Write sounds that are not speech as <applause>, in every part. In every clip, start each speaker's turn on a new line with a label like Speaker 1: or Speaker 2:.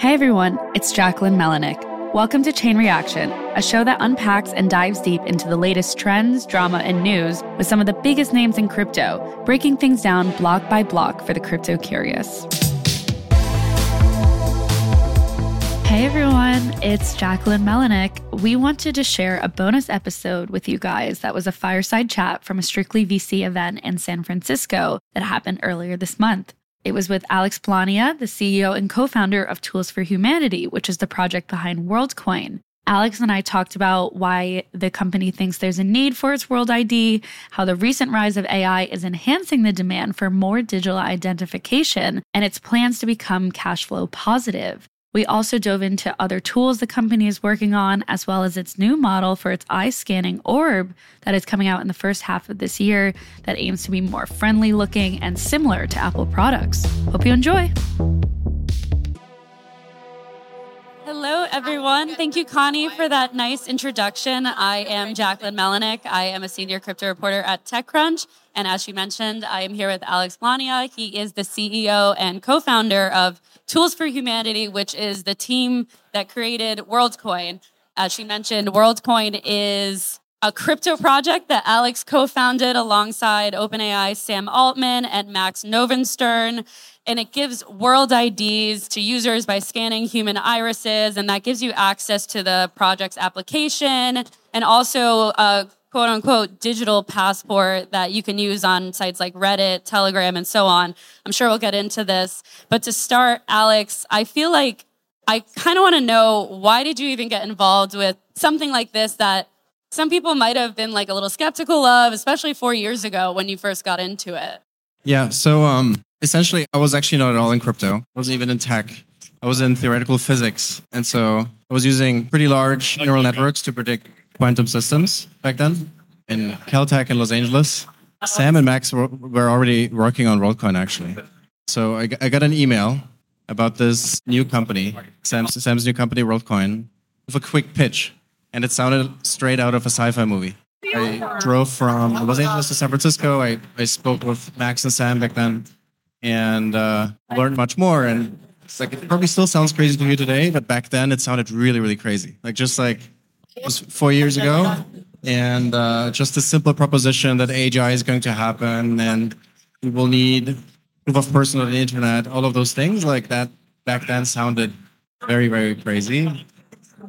Speaker 1: Hey everyone, it's Jacquelyn Melinek. Welcome to Chain Reaction, a show that unpacks and dives deep into the latest trends, drama, and news with some of the biggest names in crypto, breaking things down block by block for the crypto curious. Hey everyone, it's Jacquelyn Melinek. We wanted to share a bonus episode with you guys that was a fireside chat from a StrictlyVC event in San Francisco that happened earlier this month. It was with Alex Blania, the CEO and co founder of Tools for Humanity, which is the project behind WorldCoin. Alex and I talked about why the company thinks there's a need for its World ID, how the recent rise of AI is enhancing the demand for more digital identification, and its plans to become cash flow positive. We also dove into other tools the company is working on, as well as its new model for its eye scanning orb that is coming out in the first half of this year that aims to be more friendly looking and similar to Apple products. Hope you enjoy. Hello, everyone. Thank you, Connie, for that nice introduction. I am Jacquelyn Melinek. I am a senior crypto reporter at TechCrunch. And as she mentioned, I am here with Alex Blania. He is the CEO and co founder of Tools for Humanity, which is the team that created WorldCoin. As she mentioned, WorldCoin is a crypto project that Alex co-founded alongside OpenAI Sam Altman and Max Novendstern. And it gives world IDs to users by scanning human irises. And that gives you access to the project's application and also a quote unquote digital passport that you can use on sites like Reddit, Telegram, and so on. I'm sure we'll get into this. But to start, Alex, I feel like I kind of want to know why did you even get involved with something like this that some people might have been like a little skeptical of, especially four years ago when you first got into it?
Speaker 2: Yeah. So um, essentially, I was actually not at all in crypto. I wasn't even in tech. I was in theoretical physics. And so I was using pretty large neural networks to predict quantum systems back then in Caltech in Los Angeles. Sam and Max were, were already working on WorldCoin actually. So I, I got an email about this new company, Sam's, Sam's new company, WorldCoin, with a quick pitch. And it sounded straight out of a sci fi movie. I drove from Los Angeles to San Francisco. I, I spoke with Max and Sam back then and uh, learned much more. And it's like, it probably still sounds crazy to you today, but back then it sounded really, really crazy. Like just like it was four years ago, and uh, just a simple proposition that AGI is going to happen, and we will need proof of person on the internet, all of those things like that back then sounded very, very crazy.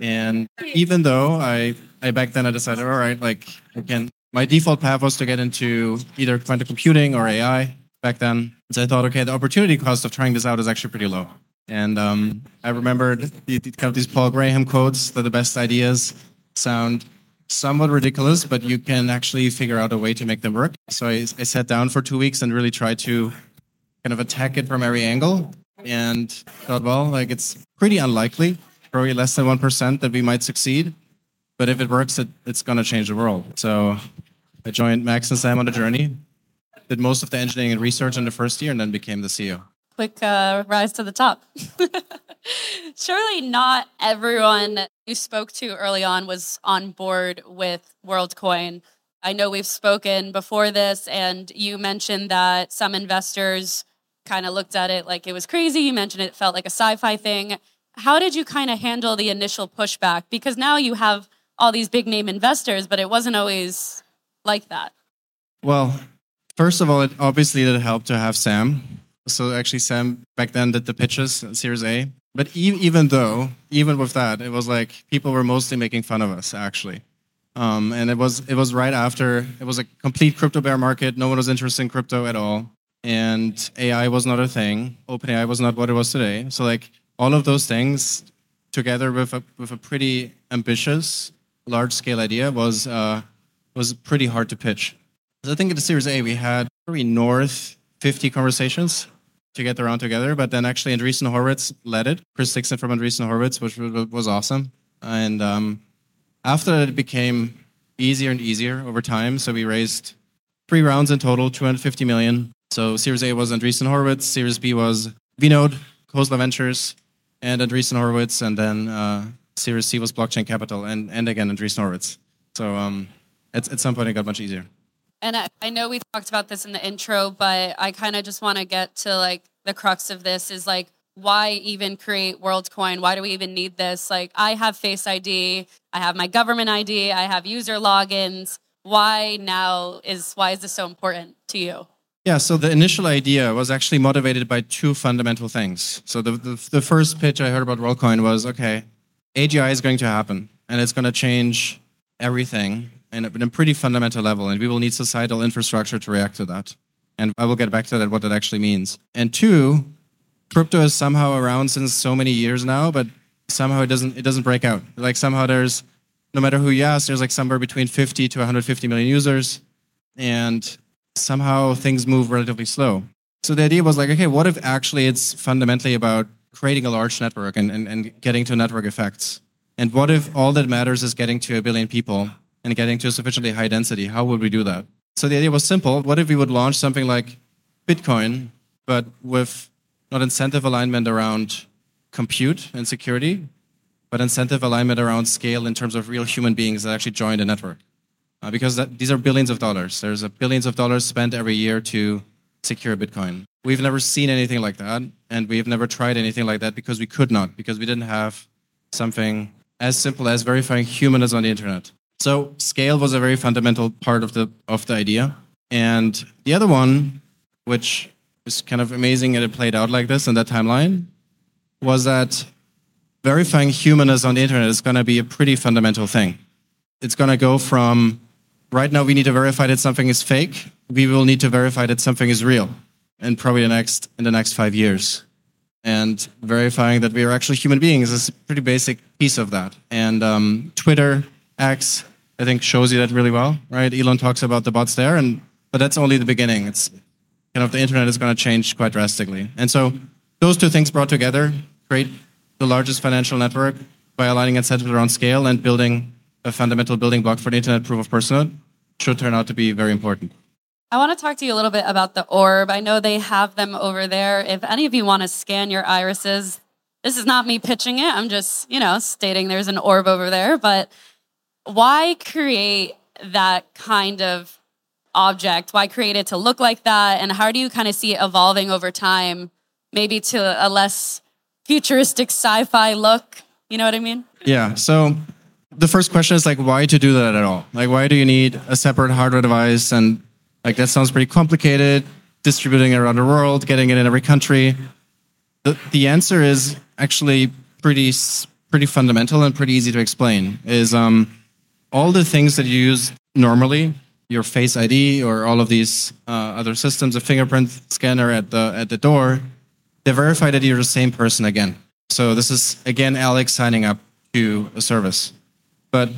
Speaker 2: And even though I, I back then I decided, all right, like again, my default path was to get into either quantum computing or AI back then. So I thought, okay, the opportunity cost of trying this out is actually pretty low. And um, I remembered the, the, kind of these Paul Graham quotes that the best ideas sound somewhat ridiculous, but you can actually figure out a way to make them work. So I, I sat down for two weeks and really tried to kind of attack it from every angle and thought, well, like it's pretty unlikely, probably less than 1% that we might succeed. But if it works, it, it's going to change the world. So I joined Max and Sam on the journey, did most of the engineering and research in the first year, and then became the CEO
Speaker 1: quick uh, rise to the top. <laughs> Surely not everyone you spoke to early on was on board with WorldCoin. I know we've spoken before this, and you mentioned that some investors kind of looked at it like it was crazy. You mentioned it felt like a sci fi thing. How did you kind of handle the initial pushback? Because now you have all these big name investors, but it wasn't always like that.
Speaker 2: Well, first of all, it obviously did help to have Sam so actually, Sam back then did the pitches, Series A. But e- even though, even with that, it was like people were mostly making fun of us actually. Um, and it was it was right after it was a complete crypto bear market. No one was interested in crypto at all, and AI was not a thing. OpenAI was not what it was today. So like all of those things together with a with a pretty ambitious, large scale idea was uh, was pretty hard to pitch. I think at the Series A we had probably north 50 conversations to get around together. But then actually Andreessen Horowitz led it, Chris Dixon from Andreessen Horowitz, which was awesome. And um, after that, it became easier and easier over time. So we raised three rounds in total, 250 million. So Series A was Andreessen Horowitz, Series B was Vinod, Khosla Ventures, and Andreessen Horowitz, and then uh, Series C was Blockchain Capital, and, and again Andreessen Horowitz. So um, at, at some point, it got much easier.
Speaker 1: And I, I know we talked about this in the intro, but I kind of just want to get to like the crux of this is like, why even create WorldCoin? Why do we even need this? Like, I have Face ID, I have my government ID, I have user logins. Why now is why is this so important to you?
Speaker 2: Yeah, so the initial idea was actually motivated by two fundamental things. So the, the, the first pitch I heard about WorldCoin was okay, AGI is going to happen and it's going to change everything in a, in a pretty fundamental level, and we will need societal infrastructure to react to that. And I will get back to that, what that actually means. And two, crypto is somehow around since so many years now, but somehow it doesn't it doesn't break out. Like somehow there's no matter who you ask, there's like somewhere between 50 to 150 million users, and somehow things move relatively slow. So the idea was like, okay, what if actually it's fundamentally about creating a large network and, and, and getting to network effects? And what if all that matters is getting to a billion people and getting to a sufficiently high density? How would we do that? So the idea was simple. What if we would launch something like Bitcoin, but with not incentive alignment around compute and security, but incentive alignment around scale in terms of real human beings that actually join the network? uh, because that, these are billions of dollars. There's a billions of dollars spent every year to secure Bitcoin. We've never seen anything like that, and we've never tried anything like that because we could not, because we didn't have something as simple as verifying humanness on the internet. So scale was a very fundamental part of the of the idea. And the other one, which is kind of amazing that it played out like this in that timeline, was that verifying humanness on the internet is going to be a pretty fundamental thing. It's going to go from right now we need to verify that something is fake. We will need to verify that something is real, and probably the next in the next five years. And verifying that we are actually human beings is a pretty basic piece of that. And um, Twitter, X, I think shows you that really well, right? Elon talks about the bots there, and but that's only the beginning. It's kind of the internet is going to change quite drastically. And so those two things brought together create the largest financial network by aligning incentives around scale and building a fundamental building block for the internet proof of personhood should turn out to be very important.
Speaker 1: I want to talk to you a little bit about the orb. I know they have them over there. If any of you want to scan your irises, this is not me pitching it. I'm just, you know, stating there's an orb over there. But why create that kind of object? Why create it to look like that? And how do you kind of see it evolving over time, maybe to a less futuristic sci fi look? You know what I mean?
Speaker 2: Yeah. So the first question is like, why to do that at all? Like, why do you need a separate hardware device? And like, that sounds pretty complicated. Distributing it around the world, getting it in every country. The the answer is actually pretty pretty fundamental and pretty easy to explain. Is um, all the things that you use normally, your Face ID or all of these uh, other systems, a fingerprint scanner at the at the door, they verify that you're the same person again. So this is again Alex signing up to a service. But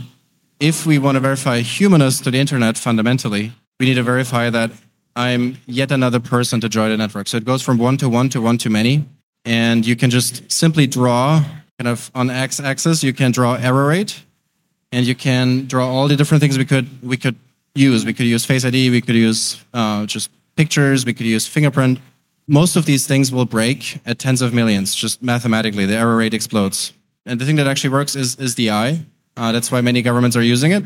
Speaker 2: if we want to verify humanness to the internet fundamentally, we need to verify that I'm yet another person to join the network. So it goes from one to one to one to many. And you can just simply draw kind of on x axis, you can draw error rate and you can draw all the different things we could we could use. We could use Face ID, we could use uh, just pictures, we could use fingerprint. Most of these things will break at tens of millions, just mathematically. The error rate explodes. And the thing that actually works is, is the eye. Uh, that's why many governments are using it.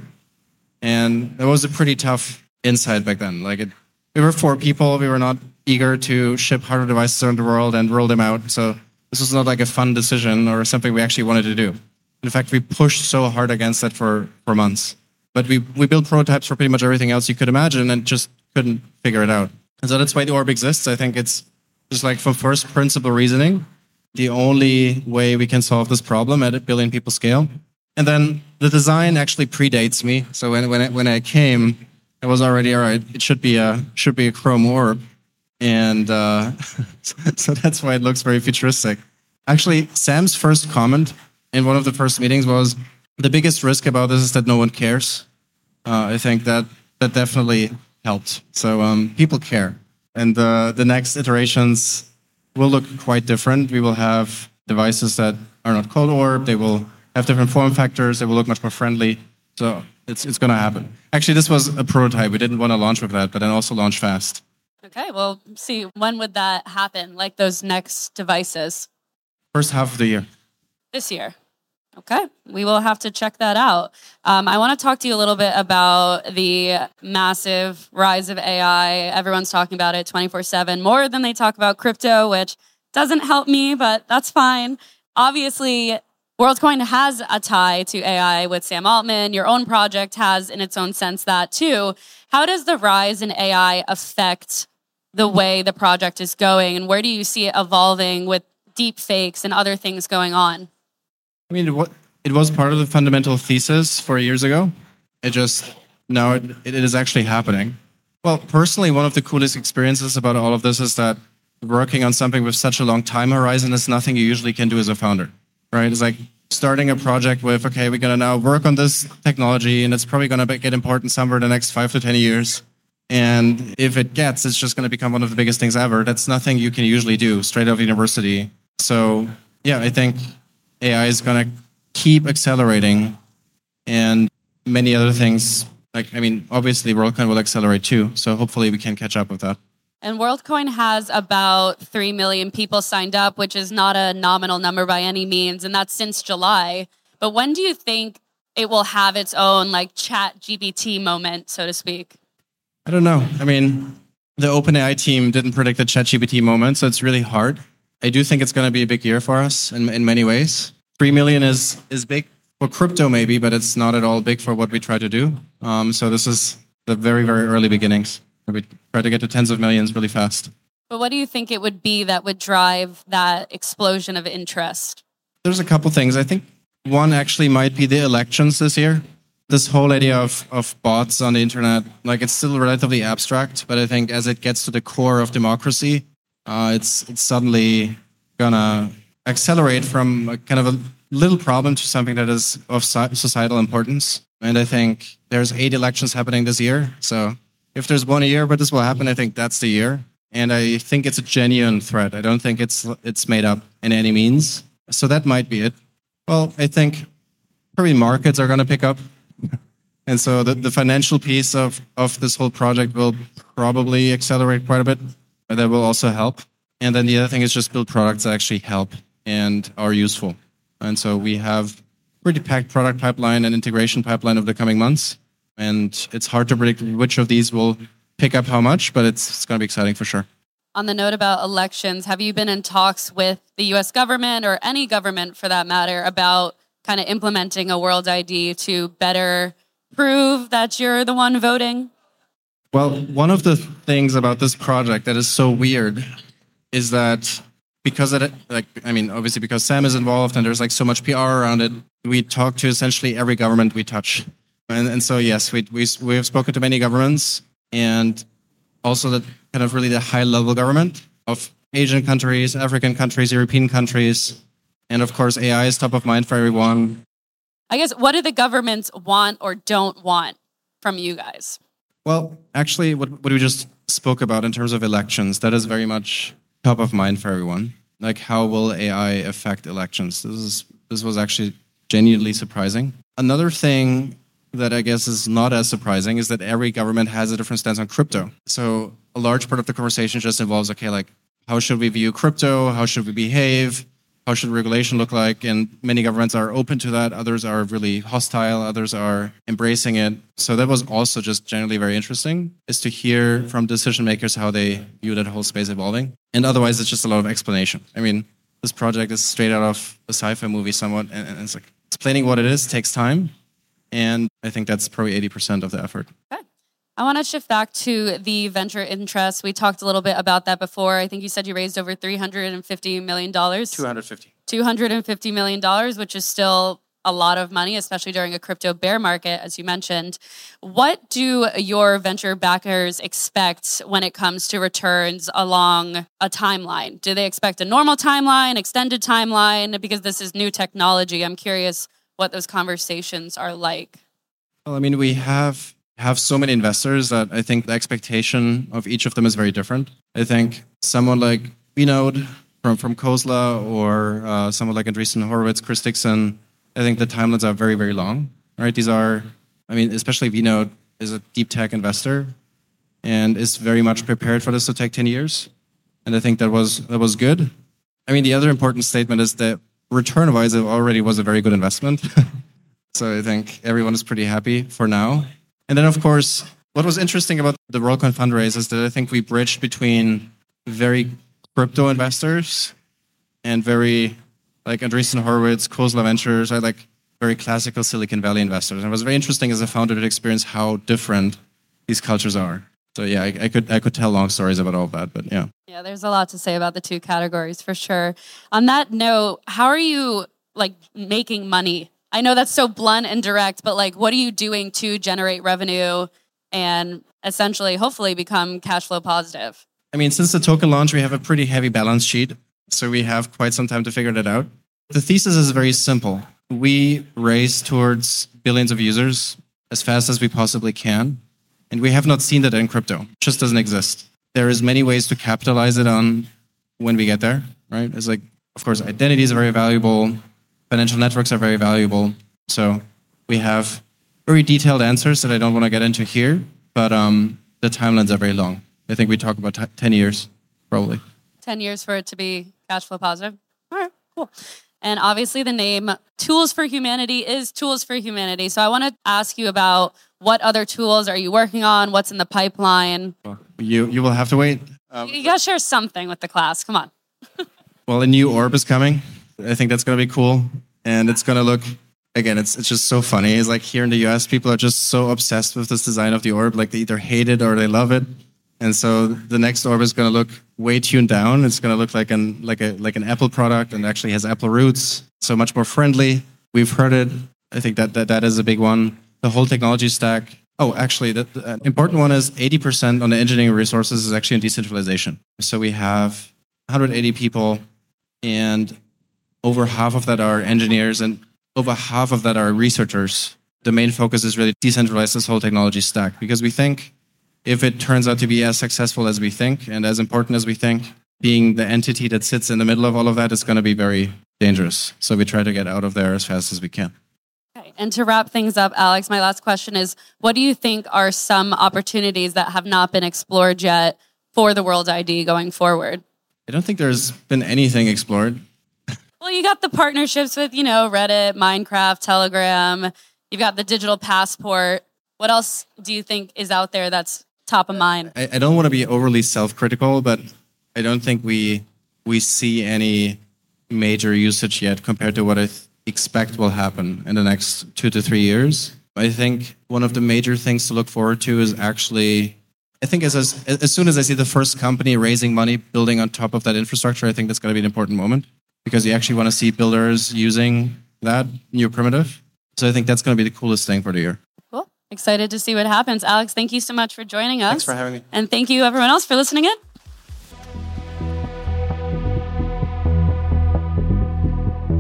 Speaker 2: And that was a pretty tough insight back then. Like it, we were four people. We were not eager to ship hardware devices around the world and roll them out. So this was not like a fun decision or something we actually wanted to do. In fact, we pushed so hard against that for, for months. But we, we built prototypes for pretty much everything else you could imagine and just couldn't figure it out. And so that's why the orb exists. I think it's just like from first principle reasoning, the only way we can solve this problem at a billion people scale and then the design actually predates me. So when when I, when I came, I was already all right. It should be a should be a chrome orb, and uh, <laughs> so that's why it looks very futuristic. Actually, Sam's first comment in one of the first meetings was the biggest risk about this is that no one cares. Uh, I think that that definitely helped. So um, people care, and uh, the next iterations will look quite different. We will have devices that are not called orb. They will have different form factors. They will look much more friendly. So it's, it's going to happen. Actually, this was a prototype. We didn't want to launch with that, but then also launch fast.
Speaker 1: Okay, well, see, when would that happen? Like those next devices?
Speaker 2: First half of the year.
Speaker 1: This year. Okay, we will have to check that out. Um, I want to talk to you a little bit about the massive rise of AI. Everyone's talking about it 24 7, more than they talk about crypto, which doesn't help me, but that's fine. Obviously, WorldCoin has a tie to AI with Sam Altman. Your own project has, in its own sense, that too. How does the rise in AI affect the way the project is going, and where do you see it evolving with deep fakes and other things going on?
Speaker 2: I mean, what it was part of the fundamental thesis four years ago. It just now it, it is actually happening. Well, personally, one of the coolest experiences about all of this is that working on something with such a long time horizon is nothing you usually can do as a founder, right? It's like starting a project with, okay, we're going to now work on this technology and it's probably going to get important somewhere in the next five to 10 years. And if it gets, it's just going to become one of the biggest things ever. That's nothing you can usually do straight out of university. So, yeah, I think AI is going to keep accelerating and many other things. Like, I mean, obviously, WorldCoin will accelerate too. So hopefully we can catch up with that.
Speaker 1: And WorldCoin has about 3 million people signed up, which is not a nominal number by any means. And that's since July. But when do you think it will have its own like ChatGPT moment, so to speak?
Speaker 2: I don't know. I mean, the OpenAI team didn't predict the ChatGPT moment, so it's really hard. I do think it's going to be a big year for us in, in many ways. 3 million is, is big for crypto, maybe, but it's not at all big for what we try to do. Um, so this is the very, very early beginnings. Try to get to tens of millions really fast.
Speaker 1: But what do you think it would be that would drive that explosion of interest?
Speaker 2: There's a couple things. I think one actually might be the elections this year. This whole idea of, of bots on the internet, like it's still relatively abstract, but I think as it gets to the core of democracy, uh, it's it's suddenly gonna accelerate from a kind of a little problem to something that is of societal importance. And I think there's eight elections happening this year, so if there's one year where this will happen, I think that's the year. And I think it's a genuine threat. I don't think it's it's made up in any means. So that might be it. Well, I think probably markets are going to pick up. <laughs> And so the, the financial piece of, of this whole project will probably accelerate quite a bit. But that will also help. And then the other thing is just build products that actually help and are useful. And so we have pretty packed product pipeline and integration pipeline over the coming months. And it's hard to predict which of these will pick up how much, but it's, it's going to be exciting for sure.
Speaker 1: On the note about elections, have you been in talks with the US government or any government for that matter about kind of implementing a world ID to better prove that you're the one voting?
Speaker 2: Well, one of the things about this project that is so weird is that because it, like, I mean, obviously because Sam is involved and there's like so much PR around it, we talk to essentially every government we touch. And, and so, yes, we, we, we have spoken to many governments and also the kind of really the high level government of Asian countries, African countries, European countries. And of course, AI is top of mind for everyone.
Speaker 1: I guess, what do the governments want or don't want from you guys?
Speaker 2: Well, actually, what, what we just spoke about in terms of elections, that is very much top of mind for everyone. Like, how will AI affect elections? This is this was actually genuinely surprising. Another thing that I guess is not as surprising is that every government has a different stance on crypto. So a large part of the conversation just involves okay, like how should we view crypto? How should we behave? How should regulation look like? And many governments are open to that. Others are really hostile. Others are embracing it. So that was also just generally very interesting is to hear from decision makers how they view that whole space evolving. And otherwise, it's just a lot of explanation. I mean, this project is straight out of a sci-fi movie somewhat. And, and it's like explaining what it is takes time and I think that's probably 80% of the effort.
Speaker 1: Okay. I want to shift back to the venture interest. We talked a little bit about that before. I think you said you raised over $350 million.
Speaker 2: 250.
Speaker 1: $250 million, which is still a lot of money, especially during a crypto bear market, as you mentioned. What do your venture backers expect when it comes to returns along a timeline? Do they expect a normal timeline, extended timeline? Because this is new technology. I'm curious what those conversations are like?
Speaker 2: Well, I mean, we have have so many investors that I think the expectation of each of them is very different. I think someone like Vinod from from Khosla or uh, someone like Andreessen Horowitz, Chris Dixon, I think the timelines are very very long. Right? These are, I mean, especially Vinod is a deep tech investor and is very much prepared for this to take ten years, and I think that was that was good. I mean, the other important statement is that return wise, it already was a very good investment. <laughs> so I think everyone is pretty happy for now. And then, of course, what was interesting about the WorldCoin fundraise is that I think we bridged between very crypto investors and very like Andreessen Horowitz, Khosla Ventures, I like very classical Silicon Valley investors. And it was very interesting as a founder to experience how different these cultures are. So yeah, I, I, could I could tell long stories about all that, but yeah.
Speaker 1: Yeah, there's a lot to say about the two categories for sure. On that note, how are you like making money? I know that's so blunt and direct, but like what are you doing to generate revenue and essentially hopefully become cash flow positive?
Speaker 2: I mean, since the token launch, we have a pretty heavy balance sheet. So we have quite some time to figure that out. The thesis is very simple. We race towards billions of users as fast as we possibly can. And we have not seen that in crypto. It just doesn't exist. There is many ways to capitalize it on when we get there, right? It's like, of course, identities are very valuable. Financial networks are very valuable. So we have very detailed answers that I don't want to get into here, but um, the timelines are very long. I think we talk about t- 10 years, probably.
Speaker 1: 10 years for it to be cash flow positive. All right, cool. And obviously, the name Tools for Humanity is Tools for Humanity. So I want to ask you about what other tools are you working on? What's in the pipeline?
Speaker 2: You, you will have to wait.
Speaker 1: Um, you got to share something with the class. Come on. <laughs>
Speaker 2: well, a new orb is coming. I think that's going to be cool. And it's going to look, again, it's, it's just so funny. It's like here in the US, people are just so obsessed with this design of the orb. Like they either hate it or they love it. And so the next orb is going to look way tuned down. It's going to look like an like a like an Apple product and actually has Apple roots, so much more friendly. We've heard it. I think that that, that is a big one. The whole technology stack. Oh, actually, the, the important one is 80% on the engineering resources is actually in decentralization. So we have 180 people, and over half of that are engineers, and over half of that are researchers. The main focus is really decentralize this whole technology stack because we think if it turns out to be as successful as we think and as important as we think, being the entity that sits in the middle of all of that is going to be very dangerous. So we try to get out of there as fast as we can.
Speaker 1: Okay. And to wrap things up, Alex, my last question is what do you think are some opportunities that have not been explored yet for the World ID going forward?
Speaker 2: I don't think there's been anything explored.
Speaker 1: well, you got the partnerships with, you know, Reddit, Minecraft, Telegram. You've got the digital passport. What else do you think is out there that's top of mind.
Speaker 2: I, I don't want to be overly self-critical, but I don't think we we see any major usage yet compared to what I th- expect will happen in the next two to three years. I think one of the major things to look forward to is actually, I think as, as, as soon as I see the first company raising money, building on top of that infrastructure, I think that's going to be an important moment because you actually want to see builders using that new primitive. So I think that's going to be the coolest thing for the year.
Speaker 1: Excited to see what happens. Alex, thank you so much for joining us.
Speaker 2: Thanks for having me.
Speaker 1: And thank you, everyone else, for listening in.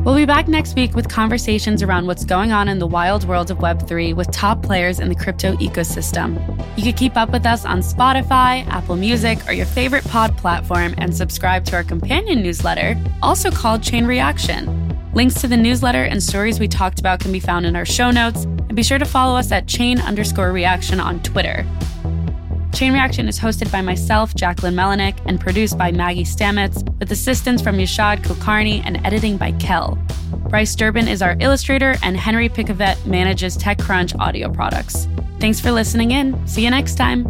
Speaker 1: We'll be back next week with conversations around what's going on in the wild world of Web3 with top players in the crypto ecosystem. You can keep up with us on Spotify, Apple Music, or your favorite pod platform and subscribe to our companion newsletter, also called Chain Reaction. Links to the newsletter and stories we talked about can be found in our show notes, and be sure to follow us at chain underscore reaction on Twitter. Chain Reaction is hosted by myself, Jacquelyn Melinek, and produced by Maggie Stamets, with assistance from Yashad Kulkarni and editing by Kel. Bryce Durbin is our illustrator, and Henry Picavet manages TechCrunch audio products. Thanks for listening in. See you next time.